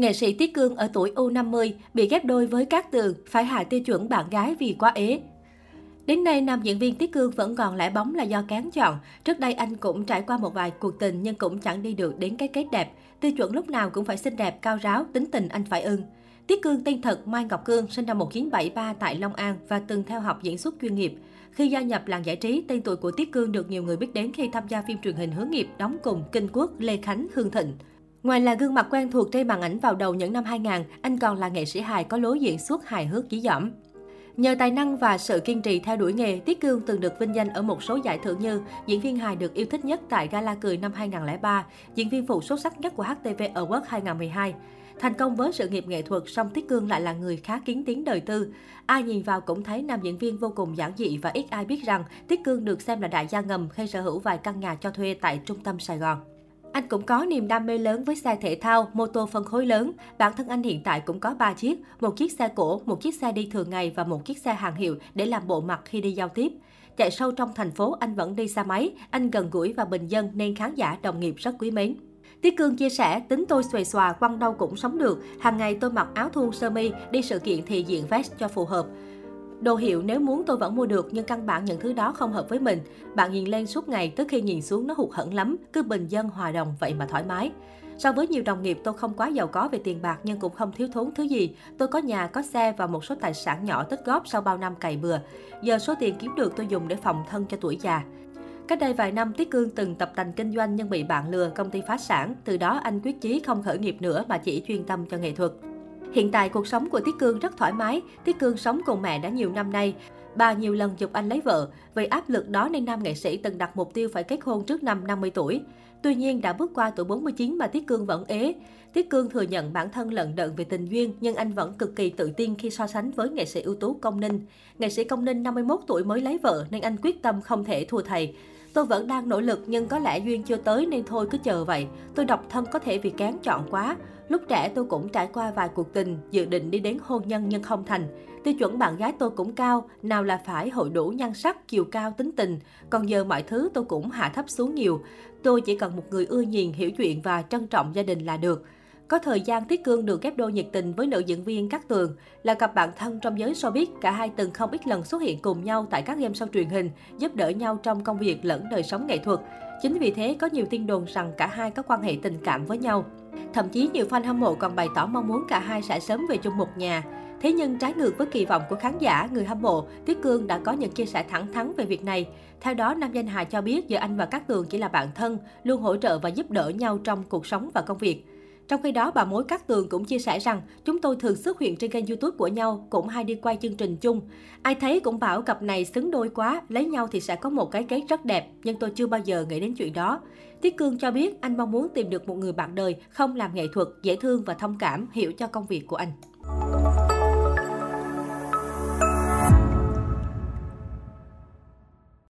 Nghệ sĩ Tiết Cương ở tuổi U50 bị ghép đôi với Cát Tường, phải hạ tiêu chuẩn bạn gái vì quá ế. Đến nay, nam diễn viên Tiết Cương vẫn còn lại bóng là do cán chọn. Trước đây anh cũng trải qua một vài cuộc tình nhưng cũng chẳng đi được đến cái kết đẹp. Tiêu chuẩn lúc nào cũng phải xinh đẹp, cao ráo, tính tình anh phải ưng. Tiết Cương tên thật Mai Ngọc Cương, sinh năm 1973 tại Long An và từng theo học diễn xuất chuyên nghiệp. Khi gia nhập làng giải trí, tên tuổi của Tiết Cương được nhiều người biết đến khi tham gia phim truyền hình hướng nghiệp đóng cùng Kinh Quốc, Lê Khánh, Hương Thịnh. Ngoài là gương mặt quen thuộc trên màn ảnh vào đầu những năm 2000, anh còn là nghệ sĩ hài có lối diễn xuất hài hước dí dỏm. Nhờ tài năng và sự kiên trì theo đuổi nghề, Tiết Cương từng được vinh danh ở một số giải thưởng như diễn viên hài được yêu thích nhất tại Gala Cười năm 2003, diễn viên phụ xuất sắc nhất của HTV Awards 2012. Thành công với sự nghiệp nghệ thuật, song Tiết Cương lại là người khá kiến tiếng đời tư. Ai nhìn vào cũng thấy nam diễn viên vô cùng giản dị và ít ai biết rằng Tiết Cương được xem là đại gia ngầm khi sở hữu vài căn nhà cho thuê tại trung tâm Sài Gòn. Anh cũng có niềm đam mê lớn với xe thể thao, mô tô phân khối lớn. Bản thân anh hiện tại cũng có 3 chiếc, một chiếc xe cổ, một chiếc xe đi thường ngày và một chiếc xe hàng hiệu để làm bộ mặt khi đi giao tiếp. Chạy sâu trong thành phố, anh vẫn đi xe máy, anh gần gũi và bình dân nên khán giả đồng nghiệp rất quý mến. Tiết Cương chia sẻ, tính tôi xuề xòa, quăng đâu cũng sống được. Hàng ngày tôi mặc áo thun sơ mi, đi sự kiện thì diện vest cho phù hợp. Đồ hiệu nếu muốn tôi vẫn mua được nhưng căn bản những thứ đó không hợp với mình. Bạn nhìn lên suốt ngày tới khi nhìn xuống nó hụt hẫng lắm, cứ bình dân hòa đồng vậy mà thoải mái. So với nhiều đồng nghiệp, tôi không quá giàu có về tiền bạc nhưng cũng không thiếu thốn thứ gì. Tôi có nhà, có xe và một số tài sản nhỏ tích góp sau bao năm cày bừa. Giờ số tiền kiếm được tôi dùng để phòng thân cho tuổi già. Cách đây vài năm, Tiết Cương từng tập tành kinh doanh nhưng bị bạn lừa, công ty phá sản. Từ đó anh quyết chí không khởi nghiệp nữa mà chỉ chuyên tâm cho nghệ thuật. Hiện tại cuộc sống của Tiết Cương rất thoải mái. Tiết Cương sống cùng mẹ đã nhiều năm nay. Bà nhiều lần dục anh lấy vợ. Vì áp lực đó nên nam nghệ sĩ từng đặt mục tiêu phải kết hôn trước năm 50 tuổi. Tuy nhiên, đã bước qua tuổi 49 mà Tiết Cương vẫn ế. Tiết Cương thừa nhận bản thân lận đận về tình duyên, nhưng anh vẫn cực kỳ tự tin khi so sánh với nghệ sĩ ưu tú Công Ninh. Nghệ sĩ Công Ninh 51 tuổi mới lấy vợ nên anh quyết tâm không thể thua thầy. Tôi vẫn đang nỗ lực nhưng có lẽ duyên chưa tới nên thôi cứ chờ vậy. Tôi độc thân có thể vì kén chọn quá. Lúc trẻ tôi cũng trải qua vài cuộc tình, dự định đi đến hôn nhân nhưng không thành. Tiêu chuẩn bạn gái tôi cũng cao, nào là phải hội đủ nhan sắc, chiều cao, tính tình. Còn giờ mọi thứ tôi cũng hạ thấp xuống nhiều. Tôi chỉ cần một người ưa nhìn, hiểu chuyện và trân trọng gia đình là được. Có thời gian Tiết Cương được ghép đôi nhiệt tình với nữ diễn viên Cát Tường, là cặp bạn thân trong giới showbiz, cả hai từng không ít lần xuất hiện cùng nhau tại các game show truyền hình, giúp đỡ nhau trong công việc lẫn đời sống nghệ thuật. Chính vì thế có nhiều tin đồn rằng cả hai có quan hệ tình cảm với nhau. Thậm chí nhiều fan hâm mộ còn bày tỏ mong muốn cả hai sẽ sớm về chung một nhà. Thế nhưng trái ngược với kỳ vọng của khán giả, người hâm mộ, Tiết Cương đã có những chia sẻ thẳng thắn về việc này. Theo đó, nam danh hài cho biết giờ anh và Cát Tường chỉ là bạn thân, luôn hỗ trợ và giúp đỡ nhau trong cuộc sống và công việc. Trong khi đó, bà mối Cát Tường cũng chia sẻ rằng chúng tôi thường xuất hiện trên kênh YouTube của nhau, cũng hay đi quay chương trình chung. Ai thấy cũng bảo cặp này xứng đôi quá, lấy nhau thì sẽ có một cái kết rất đẹp, nhưng tôi chưa bao giờ nghĩ đến chuyện đó. Tiết Cương cho biết anh mong muốn tìm được một người bạn đời không làm nghệ thuật, dễ thương và thông cảm, hiểu cho công việc của anh.